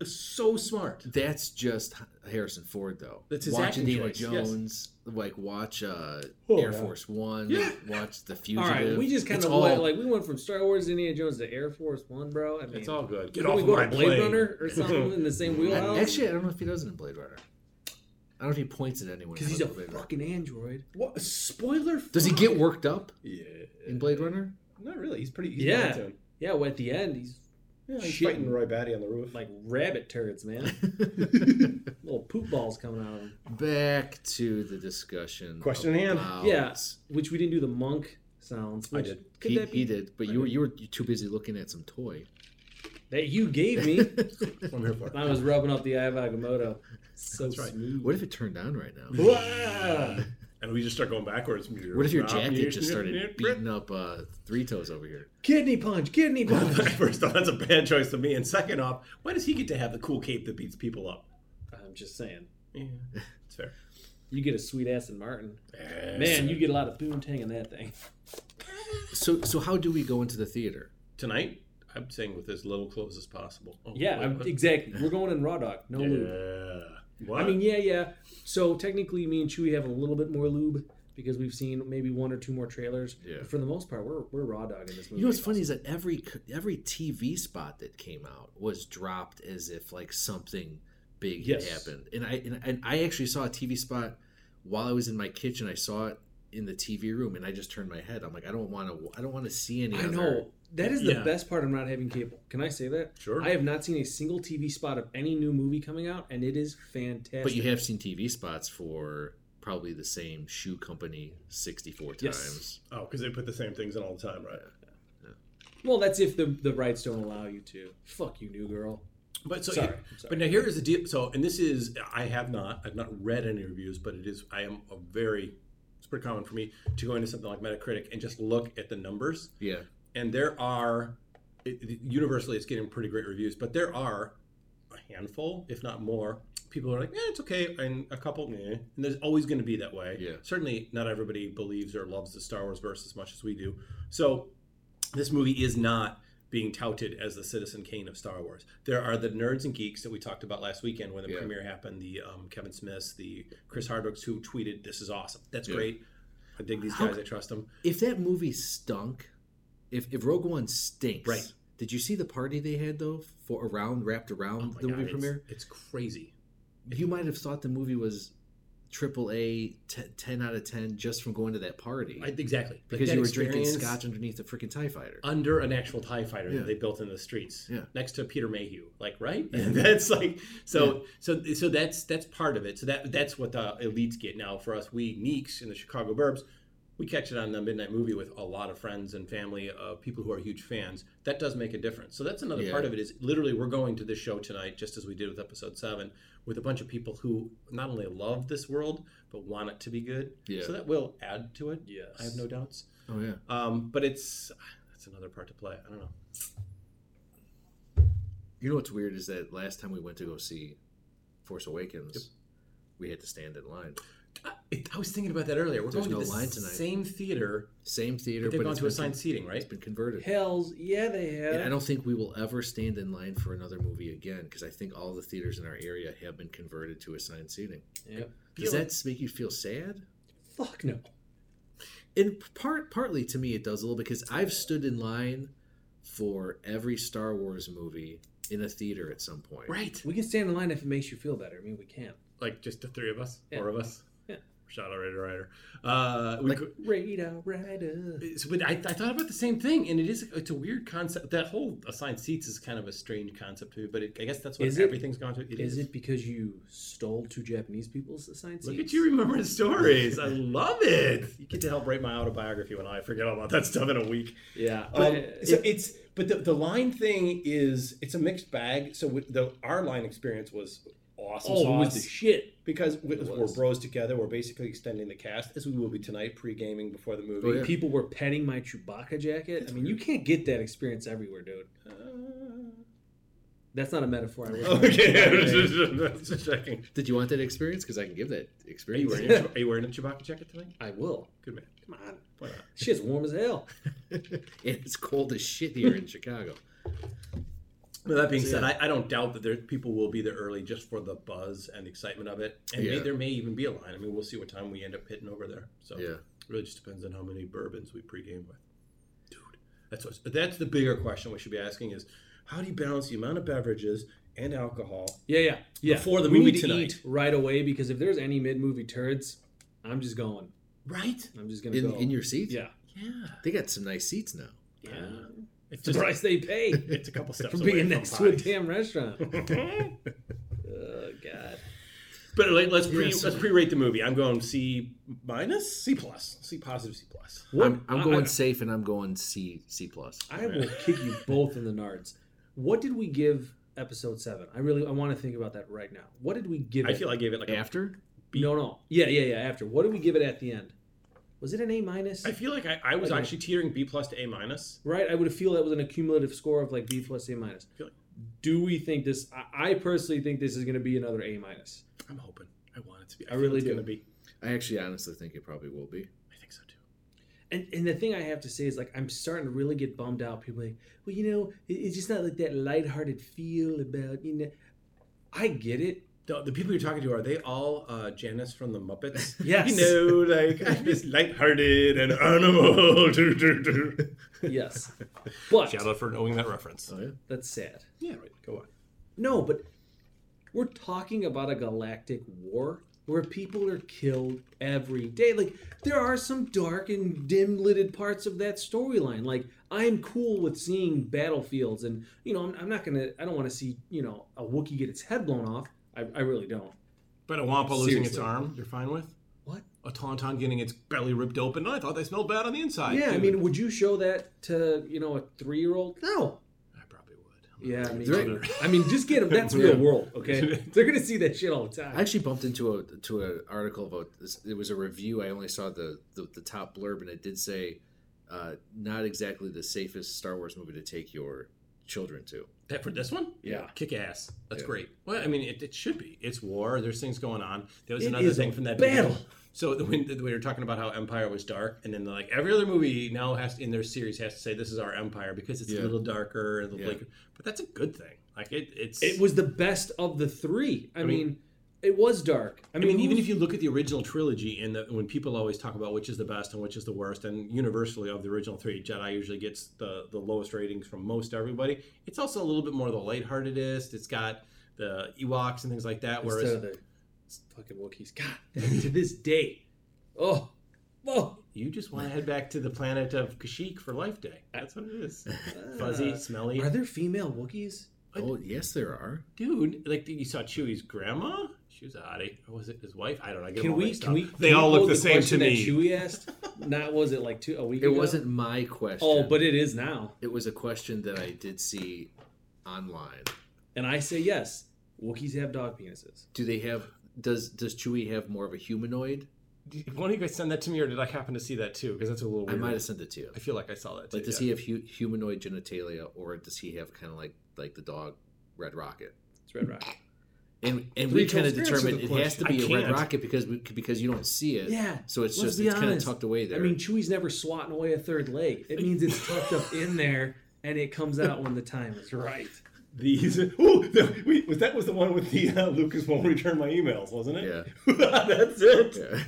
is so smart. That's just Harrison Ford, though. That's his watch acting Indiana choice, yes. Jones, like watch uh, Oh, Air yeah. Force One, Yeah. watch The All Fugitive. right, we just kind It's of all, went, like we went from Star Wars, Indiana Jones to Air Force One, bro. I mean, It's all good. Get can off we of go my to Blade plane. Runner or something in the same wheelhouse? actually, I don't know if he does it in Blade Runner. I don't know if he points at anyone. because he's a Blade Runner. fucking android. What a spoiler? Does he fuck? get worked up Yeah. in Blade Runner? Not really. He's pretty. He's Yeah. monotone. Yeah, well, at the end, he's Yeah, he's Shitting. fighting Roy Batty on the roof. like rabbit turds, man. Little poop balls coming out of him. Back to the discussion. Question in hand. about- Yeah, which we didn't do the monk sounds. I did. Could He, that be he did, but I you were you were too busy looking at some toy. That you gave me? That's I'm here for. I was rubbing up the eye of Agamotto. So That's right. smooth. what if it turned on right now? Wah! And we just start going backwards. What if your jacket just started beating up uh, three toes over here? Kidney punch, kidney punch. First off, that's a bad choice to me. And second off, why does he get to have the cool cape that beats people up? I'm just saying. Yeah, it's fair. You get a sweet Aston Martin. Man, you get a lot of boontang in that thing. So, so how do we go into the theater? tonight, I'm saying with as little clothes as possible. Oh, Yeah, wait, exactly. We're going in raw dog, no lube. Yeah. What? I mean, yeah, yeah. So technically, me and Chewie have a little bit more lube because we've seen maybe one or two more trailers. Yeah. But for the most part, we're we're raw dog in this movie. You know what's funny is that every every TV spot that came out was dropped as if like something big Yes. had happened, and I and, and I actually saw a TV spot while I was in my kitchen. I saw it in the TV room, and I just turned my head. I'm like, I don't want to. I don't want to see any. I other- know that is the Yeah. best part of not having cable. Can I say that? Sure. I have not seen a single TV spot of any new movie coming out, and it is fantastic. But you have seen TV spots for probably the same shoe company 64 times. Oh, because they put the same things in all the time, right? well, that's if the the rights don't allow you to. Fuck you, new girl. But so, Sorry, I'm sorry. but now here is the deal. So, and this is I have not, I've not read any reviews, but it is I am a very. It's pretty common for me to go into something like Metacritic and just look at the numbers, Yeah. and there are it, universally it's getting pretty great reviews, but there are a handful, if not more, people are like, yeah, it's okay, and a couple, and there's always going to be that way. Yeah. Certainly, not everybody believes or loves the Star Wars verse as much as we do. So, this movie is not being touted as the Citizen Kane of Star Wars. There are the nerds and geeks that we talked about last weekend when the Yeah. premiere happened. The um, Kevin Smiths, the Chris Hardwicks, who tweeted, "This is awesome. That's Yeah. great. I dig these How- guys. I trust them." If that movie stunk, if if Rogue One stinks, Right. Did you see the party they had though for around wrapped around Oh the God, movie it's- premiere? It's crazy. You might have thought the movie was triple A, t- ten out of ten just from going to that party I, exactly because that you were drinking scotch underneath a freaking Tie Fighter. under an actual Tie Fighter Yeah. that they built in the streets, Yeah. next to Peter Mayhew. Like, right? And that's like so so so that's that's part of it. So that that's what the elites get now. For us, we neeks in the Chicago burbs, we catch it on the midnight movie with a lot of friends and family of people who are huge fans. That does make a difference. So that's another Yeah. part of it. Is literally we're going to this show tonight, just as we did with episode seven, with a bunch of people who not only love this world but want it to be good. Yeah. So that will add to it. Yes. I have no doubts. Oh yeah. Um, but it's that's another part to play. I don't know. You know what's weird is that last time we went to go see Force Awakens, we had to stand in line. I, I was thinking about that earlier. We're There's going to the line tonight. same theater, Same theater, but they've gone to assigned con- seating, right? It's been converted. Hells, yeah, they have. And I don't think we will ever stand in line for another movie again because I think all the theaters in our area have been converted to assigned seating. Yep. Does Feel- that make you feel sad? Fuck no. In part, partly to me, it does a little because I've stood in line for every Star Wars movie in a theater at some point. Right. We can stand in line if it makes you feel better. I mean, we can. Like just the three of us, Yeah. four of us. Yeah. Shadow Rider Rider. Uh, we Like- could- Radar rider. but I, I thought about the same thing, and it is it's a weird concept. That whole assigned seats is kind of a strange concept to me, but it, I guess that's what Is it- everything's gone to. Is it because you stole two Japanese people's assigned seats? Look at you remembering stories. I love it. You get to help write my autobiography when I forget all about that stuff in a week. Yeah. Um, but so it- it's but the, the line thing is it's a mixed bag. So the our line experience was awesome. oh, it was the shit. because we, It we're bros together. We're basically extending the cast as we will be tonight, pre gaming before the movie. Oh, yeah. People were petting my Chewbacca jacket. I mean, you can't get that experience everywhere, dude. Uh, That's not a metaphor. I was okay, I just, just checking. Did you want that experience? Because I can give that Are you experience. wearing are you wearing a Chewbacca jacket tonight? I will. Good man. Come on. Why not? Shit's warm as hell. and it's cold as shit here in Chicago. With that being So, said, yeah. I, I don't doubt that there people will be there early just for the buzz and excitement of it, and may, there may even be a line. I mean, we'll see what time we end up hitting over there. So Yeah. it really just depends on how many bourbons we pregame with. Dude, that's what's, but that's the bigger question we should be asking is how do you balance the amount of beverages and alcohol? Yeah, yeah, yeah. Before the we movie need to tonight. eat right away because if there's any mid-movie turds, I'm just going. Right? I'm just gonna In, go. in your seats? yeah, Yeah. They got some nice seats now. Yeah. It's the just price they pay it's a couple steps for away being from next to a damn restaurant. oh God. But like, let's pre Yeah, so- let's pre-rate the movie. I'm going C minus, C plus, C positive, C plus. What? I'm, I'm going I- safe and I'm going C C plus. I will kick you both in the nards. What did we give episode seven? I really I want to think about that right now. What did we give I it? feel I gave it like a After? No, no. Yeah, yeah, yeah. After. What did we give it at the end? Was it an A minus? I feel like I, I was I don't- actually teetering B plus to A minus. Right. I would feel that was an accumulative score of like B plus A minus. like- Do we think this? I, I personally think this is going to be another A minus. I'm hoping. I want it to be. I feel really it's do. Gonna be. I actually honestly think it probably will be. I think so too. And and the thing I have to say is like I'm starting to really get bummed out. People are like, well, you know, it, it's just not like that lighthearted feel about you know. I get it. The, the people you're talking to are they all uh, Janice from the Muppets? Yes. You know, like I'm just lighthearted and animal. Yes, but Shout out for knowing that reference. Oh yeah. that's sad. Yeah, right. Go on. No, but we're talking about a galactic war where people are killed every day. Like there are some dark and dim-lidded parts of that storyline. Like I'm cool with seeing battlefields, and you know, I'm, I'm not gonna. I don't want to see you know a Wookiee get its head blown off. I, I really don't. But a Wampa losing its Seriously. arm, you're fine with? What? A Tauntaun getting its belly ripped open. I thought they smelled bad on the inside. yeah, I Dude. mean, would you show that to you know a three-year-old? No. I probably would. Yeah, I mean, Right. I mean, just get them. That's real world, okay? They're gonna see that shit all the time. I actually bumped into a to an article about this. It was a review. I only saw the the, the top blurb, and it did say, uh, "Not exactly the safest Star Wars movie to take your children to." That for this one? Yeah. Kick ass. That's Yeah. great. Well, I mean, it, it should be. It's war. There's things going on. There was It another thing from that battle. video. So the- when, when we were talking about how Empire was dark, and then like every other movie now has to, in their series has to say this is our Empire because it's Yeah. a little darker, a little Yeah. But that's a good thing. Like it, it's. It was the best of the three. I, I mean, mean- it was dark. I I mean, even if you look at the original trilogy, and the, when people always talk about which is the best and which is the worst, and universally of the original three, Jedi usually gets the the lowest ratings from most everybody. It's also a little bit more the lightheartedest. It's got the Ewoks and things like that. instead Whereas of the fucking Wookiees, God, to this day, oh, oh, you just want to head back to the planet of Kashyyyk for Life Day. That's what it is. Ah. Fuzzy, smelly. Are there female Wookiees? Oh yes, there are. Dude, like you saw Chewie's grandma. She was a hottie. Or was it his wife? I don't know. I get them Can all we? Can we? They can we all look pose the same to question that me. Chewie asked. Not was it like two a week It ago? wasn't my oh, question. Oh, but it is now. it was a question that I did see online. And I say yes. Wookiees have dog penises. Do they have? Does does Chewie have more of a humanoid? Did one of you guys send that to me, or did I happen to see that too? Because that's a little I might have sent it to you. I feel like I saw that too. Like, does yeah. he have hu- humanoid genitalia, or does he have kind of like like the dog Red Rocket? It's Red Rocket. And and Three we kind of toes. Determined it has to be I a Red can't. Rocket because we, because you don't see it. Yeah, So it's let's just it's kind of tucked away there. I mean, Chewie's never swatting away a third leg. It means it's tucked up in there, and it comes out when the time is right. These. Oh, the, wait, was that was the one with the uh, Lucas won't return my emails, wasn't it? yeah. that's it.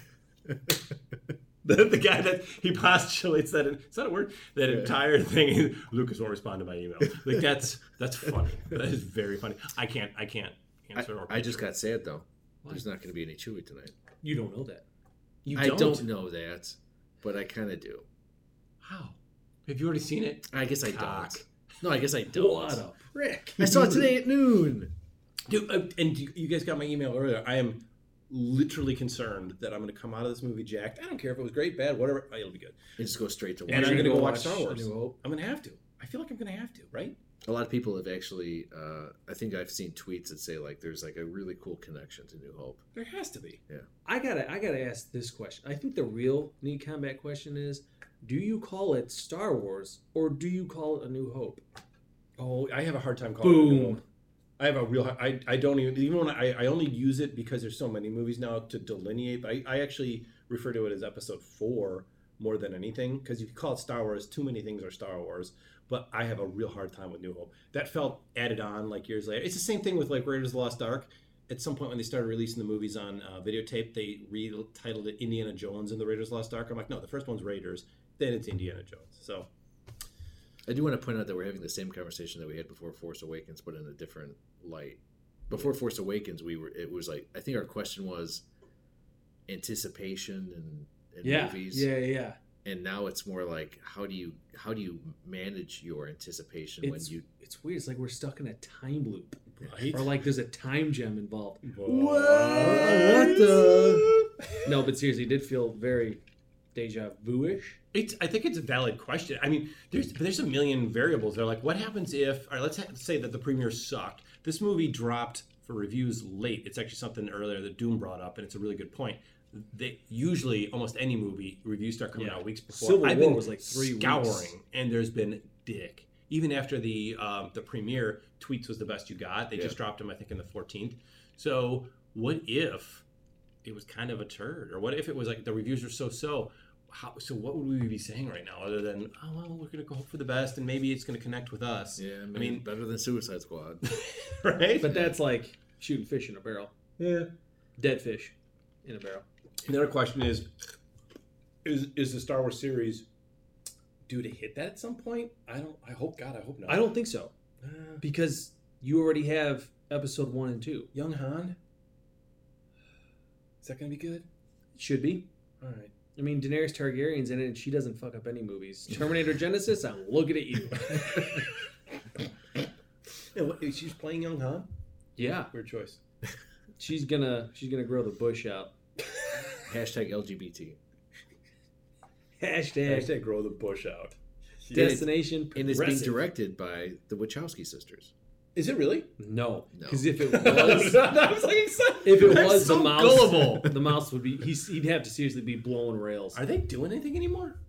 yeah. The, the guy that he postulates that that is that a word? That entire thing. Is, Lucas won't respond to my email. Like that's that's funny. That is very funny. I can't I can't answer. or I, I just got sad though. There's not going to be any Chewie tonight. You don't know that. You I don't know that, but I kind of do. How? Have you already seen it? I guess I Cock. don't. No, I guess I don't. What a prick! I saw it today at noon. Dude, uh, and you, you guys got my email earlier. I am literally concerned that I'm going to come out of this movie jacked. I don't care if it was great, bad, whatever. It'll be good. And just go straight to And. I'm gonna go watch Star Wars. New I'm going to have to. I feel like I'm going to have to, right? A lot of people have actually. Uh, I think I've seen tweets that say like there's like a really cool connection to New Hope. There has to be. Yeah i gotta, I gotta ask this question. I think the real neat combat question is: Do you call it Star Wars or do you call it A New Hope? Oh, I have a hard time calling it New Boom. Hope. I have a real. I, I don't even even when I, I only use it because there's so many movies now to delineate. But I, I actually refer to it as Episode Four more than anything because if you call it Star Wars, too many things are Star Wars. But I have a real hard time with New Hope. That felt added on like years later. It's the same thing with like Raiders of the Lost Ark. At some point when they started releasing the movies on uh, videotape, they retitled it Indiana Jones and the Raiders of the Lost Ark. I'm like, no, the first one's Raiders, then it's Indiana Jones. So I do want to point out that we're having the same conversation that we had before Force Awakens, but in a different light. Before Force Awakens, we were. It was like I think our question was anticipation and, and Yeah, movies. yeah, yeah. And now it's more like how do you how do you manage your anticipation when It's you it's weird. It's like we're stuck in a time loop, right. or like there's a time gem involved. What? what the? No, but seriously, it did feel very deja vu-ish. It's, I think it's a valid question. I mean, there's there's a million variables. They're like, what happens if? All right, let's ha- say that the premiere sucked. This movie dropped for reviews late. It's actually something earlier that Doom brought up, and it's a really good point. They usually almost any movie reviews start coming Yeah. out weeks before. Civil I've War been was like three scouring, weeks. and there's been dick. Even after the um, the premiere, tweets was the best you got. They Yeah. just dropped them, I think, in the 14th. So what if it was kind of a turd, or what if it was like the reviews are so so? How, so what would we be saying right now, other than oh well, we're gonna go hope for the best, and maybe it's gonna connect with us. Yeah, I mean, better than Suicide Squad. right? But that's like shooting fish in a barrel. yeah. Dead fish in a barrel. Another question is: Is is the Star Wars series due to hit that at some point? I don't. I hope God. I hope not. I don't think so Uh, because you already have episode one and two. Young Han. Is that gonna be good? It should be. All right. I mean, Daenerys Targaryen's in it, and she doesn't fuck up any movies. Terminator Genisys, I'm looking at you. Yeah, what, she's playing Young Han. yeah, Weird choice. she's gonna she's gonna grow the bush out. Hashtag LGBT. Hashtag, Hashtag grow the bush out. destination And it's being progressive. directed by the Wachowski sisters. Is it really? No, No. because if it was, I was, was like excited. if it They're was so the mouse, gullible. the mouse would be he's, he'd have to seriously be blowing rails. Are they doing anything anymore?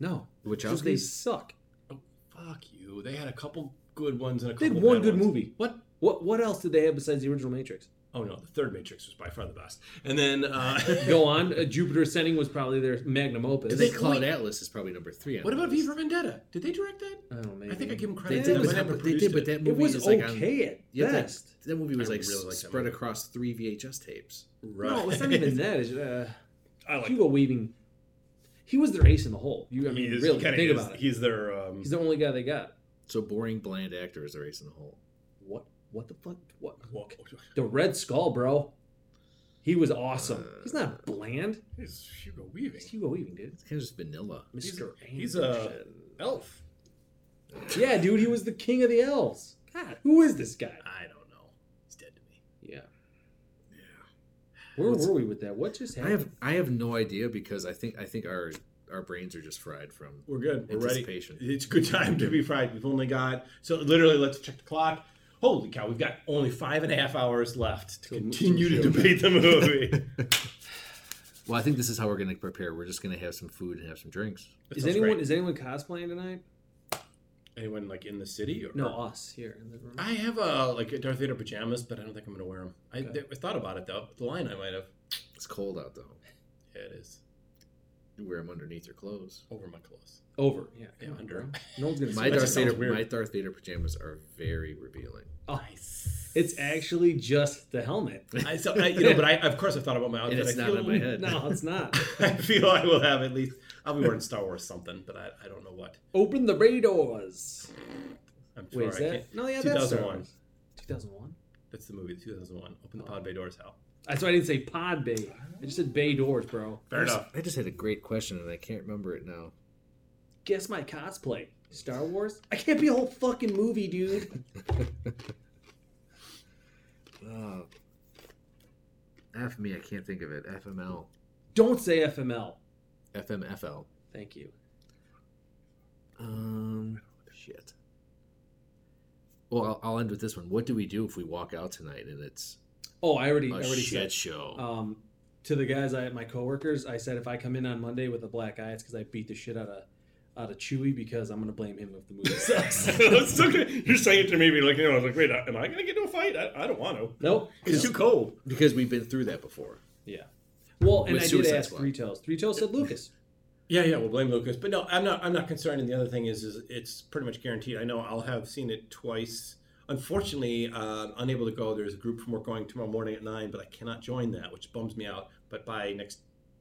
No, The because they Wachowskis? suck. Oh, fuck you. They had a couple good ones and a They had one bad good ones. movie. What? What what else did they have besides the original Matrix? Oh no, the third Matrix was by far the best. And then uh, Go on. Uh, Jupiter Ascending was probably their magnum opus. I think They- Cloud wait. Atlas is probably number three. On What about list. V for Vendetta? Did they direct that? I don't know. I think I give them They credit. did, They but, that, they did, but it. that It movie was is like on. okay at Yeah, that, best. that movie was I like really like spread across three VHS tapes. Right. No, it's not even that. It's, uh, I like. Hugo Weaving. He was their ace in the hole. You, I mean, is- really kinda think is. about it. He's their. Um, He's the only guy they got. So boring, bland actor is the ace in the hole. What? What the fuck? What? well, The Red Skull, bro. He was awesome. Uh, He's not bland. he's Hugo Weaving. He's Hugo Weaving, dude. It's kind of just vanilla. Mister. he's a- Elf. Yeah, dude. He was the king of the elves. God, who is this guy? I don't know. He's dead to me. Yeah. Yeah. Where What's- were we with that? What just happened? I happened? have I have no idea because I think I think our our brains are just fried from We're good. We're ready. Anticipation. It's a good time to be fried. We've only got so literally. Let's check the clock. Holy cow! We've got only five and a half hours left to Till- continue to debate the movie. Well, I think this is how we're going to prepare. We're just going to have some food and have some drinks. That Is anyone great. is anyone cosplaying tonight? anyone like in the city? Or, No, us here in the room. I have a like a Darth Vader pajamas, but I don't think I'm gonna wear them. I, Okay. I thought about it though. The line I might have. It's cold out though. Yeah, it is You wear them underneath your clothes. over my clothes. Over. Yeah. Yeah, under. bro. No one's gonna My see that Darth Vader, my Darth Vader pajamas are very revealing. Oh, Nice. it's actually just the helmet. I, so, I, you know, but I of course I thought about my outfit. It's I not feel, on my head. No, it's not. I feel I will have at least. I'll be wearing Star Wars something, but I, I don't know what. Open the bay doors. I'm sorry. Wait, is I that? can't. No, yeah, that's 2001. 2001. That's the movie, 2001. Open the Oh. pod bay doors, Hal. That's why I didn't say pod bay. I just said bay doors, bro. Fair I just, enough. I just had a great question and I can't remember it now. Guess my cosplay. Star Wars? I can't be a whole fucking movie, dude. Oh. F me, I can't think of it. FML. Don't say FML. FMFL. Thank you. Um, shit. Well, I'll, I'll end with this one. What do we do if we walk out tonight and it's Oh, I already, a I already shit said. show? Um, to the guys, I my coworkers, I said if I come in on Monday with a black eye, it's because I beat the shit out of out of Chewie because I'm gonna blame him if the movie sucks. It's okay. You're saying it to me, be like, you know, I was like, wait, am I going to get into a fight? I, I don't want to. nope. It's too cold. because we've been through that before. Yeah. Well, and With I did Suicide ask Squad. Three Toes. Three Toes said Lucas. Yeah, yeah, we'll blame Lucas. But no, I'm not. I'm not concerned. And the other thing is, is it's pretty much guaranteed. I know I'll have seen it twice. Unfortunately, uh, unable to go. There's a group from work going tomorrow morning at nine, but I cannot join that, which bums me out. But by next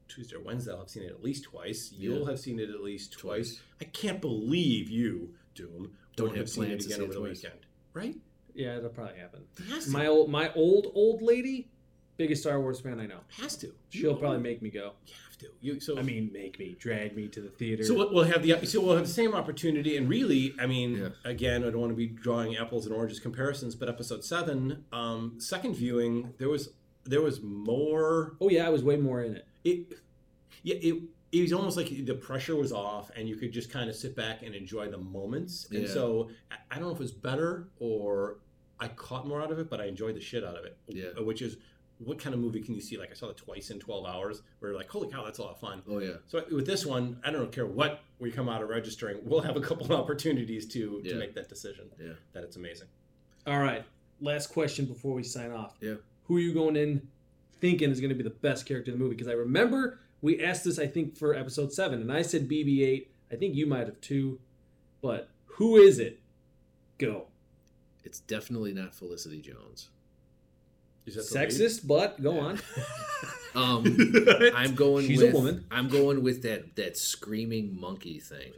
Tuesday or Wednesday, I'll have seen it at least twice. You'll Yeah. have seen it at least twice. Twice. I can't believe you, Doom, Don't have seen it plans to again see it over the twice. weekend. Right? Yeah, it'll probably happen. It has to. My old my old old lady, biggest Star Wars fan I know. has to. She'll You- probably make me go. You have to. You so. I mean, make me, drag me to the theater. So we'll- we'll have the so we'll have the same opportunity, and really, I mean, Yeah. again, I don't want to be drawing apples and oranges comparisons, but episode seven, um, second viewing, there was there was more. oh yeah, I was way more in it. It, yeah, it it was almost like the pressure was off, and you could just kind of sit back and enjoy the moments. And Yeah. so I- I don't know if it was better or I caught more out of it, but I enjoyed the shit out of it. Yeah. Which is what kind of movie can you see? Like I saw it twice in 12 hours where you're like, holy cow, that's a lot of fun. Oh yeah. So with this one, I don't care what we come out of registering, we'll have a couple of opportunities to Yeah. to make that decision. Yeah. That it's amazing. All right. Last question before we sign off. Yeah. Who are you going in thinking is going to be the best character in the movie? Because I remember we asked this, I think, for episode seven, and I said BB-8. I think you might have too. But who is it? Go. It's definitely not Felicity Jones. Is that the lead? Sexist, but go on. Um, I'm going. She's a with, woman. I'm going with that that screaming monkey thing.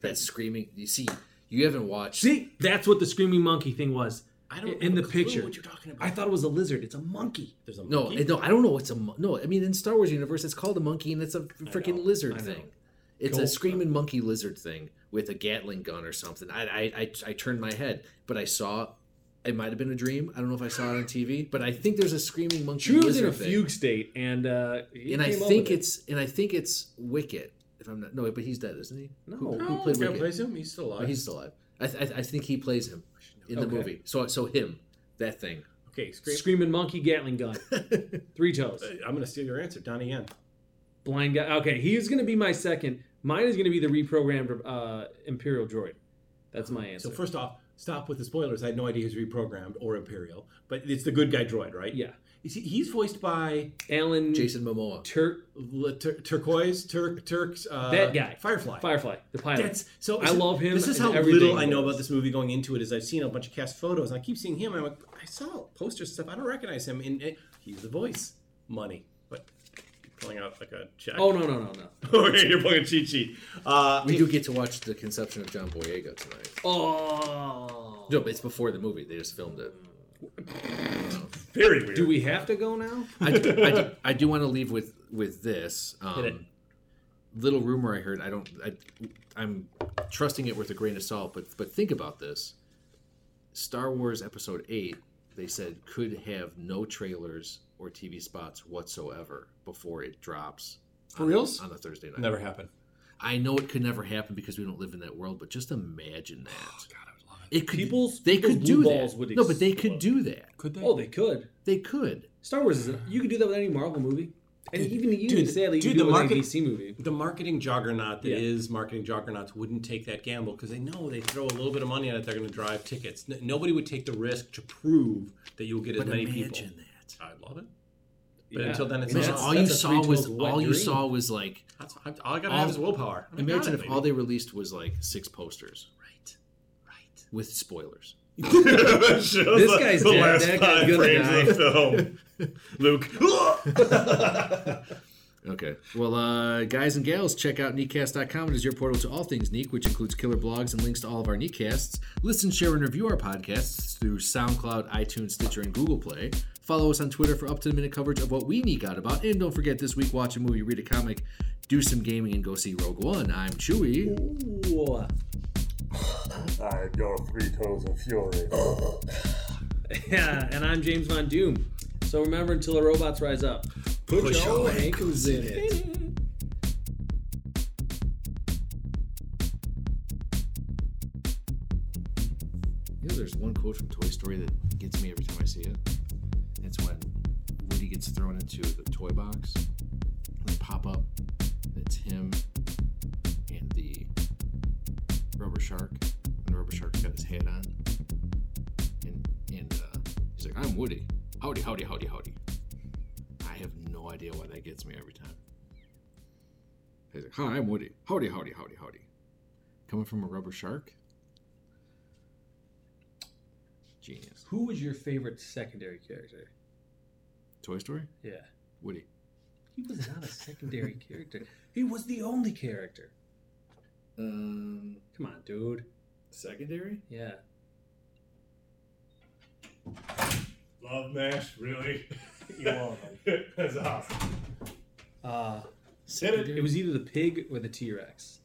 That screaming. You see, you haven't watched. See, that's what the screaming monkey thing was. I don't in the picture. What you're talking about? I thought it was a lizard. It's a monkey. there's a No, monkey? no, I don't know. It's a mon- no. I mean, in Star Wars universe, it's called a monkey, and it's a freaking lizard thing. It's Cool. a screaming monkey lizard thing with a Gatling gun or something. I, I, I, I turned my head, but I saw. It might have been a dream. I don't know if I saw it on TV, but I think there's a screaming monkey lizard. She was in a thing. fugue state, and uh, and I think with it. it's and I think it's Wicket. If I'm not no, but he's dead, isn't he? No. who, who played the Wicket? plays him. He's still alive. Oh, he's still alive. I, th- I think he plays him in the Okay. movie. So so him, that thing. okay. Scream. screaming monkey Gatling gun, three toes, Uh, I'm gonna steal your answer, Donnie Yen. blind guy. Okay, he's gonna be my second. Mine is gonna be the reprogrammed uh, Imperial droid. That's my answer. So first off, stop with the spoilers. I had no idea he's reprogrammed or Imperial, but it's the good guy droid, right? yeah, You see, he's voiced by Alan Jason Momoa. Tur- L- Tur- Turquoise, Turk, Turks. Uh, That guy. Firefly. Firefly, the pilot. That's so. I love him This is how little I know about this movie going into it. Is I've seen a bunch of cast photos, and I keep seeing him. And I'm like, I saw posters and stuff. I don't recognize him. And it, he's the voice. Money, but you're pulling out like a check. oh no no no no. okay, you're pulling a cheat sheet. Uh, We do get to watch the conception of John Boyega tonight. Oh. No, but it's before the movie. They just filmed it. very weird. Do we have to go now? I do, I do, I do want to leave with with this. Um, little rumor I heard. I don't. I, I'm trusting it with a grain of salt. But but think about this. Star Wars Episode Eight. They said could have no trailers or TV spots whatsoever before it drops. For on- reals? on the Thursday night. Never happened. I know it could never happen because we don't live in that world. But just imagine that. God, I would love it. It could. People's- they people's could blue do balls that. would no, but they could do that. Could they? Oh, they could. They could. Star Wars is. You could do that with any Marvel movie, and Dude, even you, dude, sadly, you dude, could do the it with market- any DC movie. the marketing juggernaut that is Yeah. marketing juggernauts wouldn't take that gamble because they know they throw a little bit of money at it, they're going to drive tickets. N- nobody would take the risk to prove that you'll get as But many imagine people. that. I love it. But Yeah. until then, it's Imagine all you saw was toes wet all you saw was like That's, all I got to all- have is willpower. I imagine if it, all they released was like six posters right, right. With spoilers. This guy's dead. That guy's gonna die. film. Luke. Okay. Well, uh, guys and gals, check out neatcast.com. It is your portal to all things Neat, which includes killer blogs and links to all of our Neatcasts. Listen, share, and review our podcasts through SoundCloud, iTunes, Stitcher, and Google Play. Follow us on Twitter for up-to-the-minute coverage of what we geek out about. And don't forget, this week, watch a movie, read a comic, do some gaming, and go see Rogue One. I'm Chewie. Ooh. I'm your three toes of fury. Yeah, and I'm James Von Doom. So remember, until the robots rise up, put, Put your your ankles in it. You know, there's one quote from Toy Story that gets me every time I see it. It's when Woody gets thrown into the toy box. And they pop up. It's him shark. And the rubber shark's got his head on. And, and uh, he's like, I'm Woody. Howdy, howdy, howdy, howdy. I have no idea why that gets me every time. He's like, Hi, I'm Woody. Howdy, howdy, howdy, howdy. Coming from a rubber shark? Genius. Who was your favorite secondary character? Toy Story? Yeah. Woody. He was not a secondary character. He was the only character. Um, Come on, dude. secondary? Yeah. Love Mash, really? You're welcome. That's awesome. Uh, Secondary? it was either the pig or the T Rex.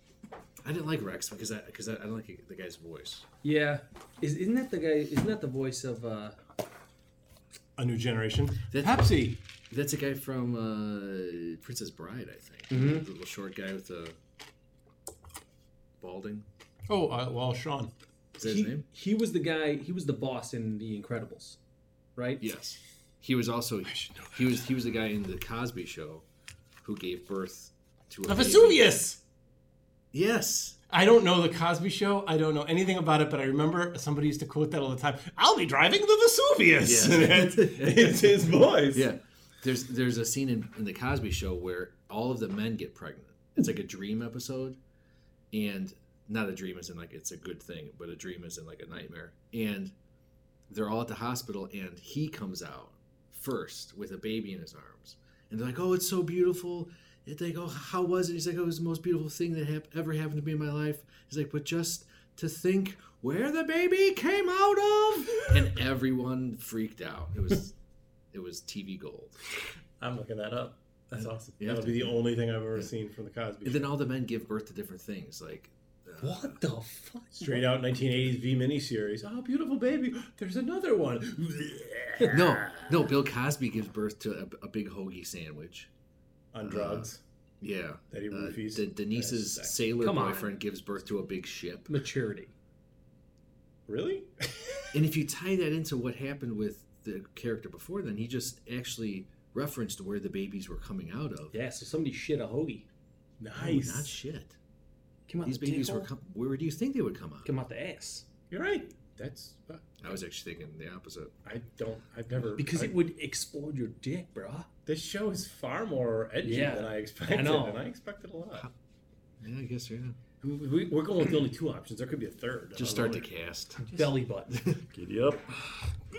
I didn't like Rex because I because I, I don't like the guy's voice. Yeah. Is, isn't that the guy? Isn't that the voice of? uh A new generation. That- Pepsi. That's a guy from uh, Princess Bride, I think. Mhm. The little short guy with the balding. Oh, uh, well, Sean. Is that his he, name? he was the guy. He was the boss in The Incredibles, right? Yes. He was also he was he was the guy in the Cosby Show who gave birth to a baby. Vesuvius. Yes. I don't know the Cosby Show. I don't know anything about it, but I remember somebody used to quote that all the time. I'll be driving the Vesuvius. Yes. it's, it's his voice. Yeah. There's there's a scene in, in the Cosby Show where all of the men get pregnant. It's like a dream episode, and not a dream is in like it's a good thing, but a dream is in like a nightmare. And they're all at the hospital, and he comes out first with a baby in his arms, and they're like, "Oh, it's so beautiful." And they go, "How was it?" He's like, "Oh, it was the most beautiful thing that hap- ever happened to me in my life." He's like, "But just to think where the baby came out of," and everyone freaked out. It was, it was TV gold. I'm looking that up. That's awesome. You That'll have to- be the only thing I've ever Yeah. seen from the Cosby And Show. then all the men give birth to different things, like uh, What the fuck? Straight out 1980s V miniseries. Oh, beautiful baby. There's another one. no, no. Bill Cosby gives birth to a, a big hoagie sandwich. On drugs. Yeah, That he Uh, roofies. De- Denise's That's sailor Come on. boyfriend gives birth to a big ship. Maturity. really? And if you tie that into what happened with the character before, then he just actually referenced where the babies were coming out of. Yeah. So somebody shit a hoagie. No, nice. not shit. Come out These the babies dick were hole? com- where do you think they would come out? Come out the ass. You're right. That's. uh, I was actually thinking the opposite. I don't. I've never. Because I- it would explode your dick, bruh. This show is far more edgy Yeah. than I expected, I know. and I expected a lot. Yeah, I guess yeah. I mean, we, we're going with the only two options. There could be a third. Just start the cast. Belly button. Giddy up.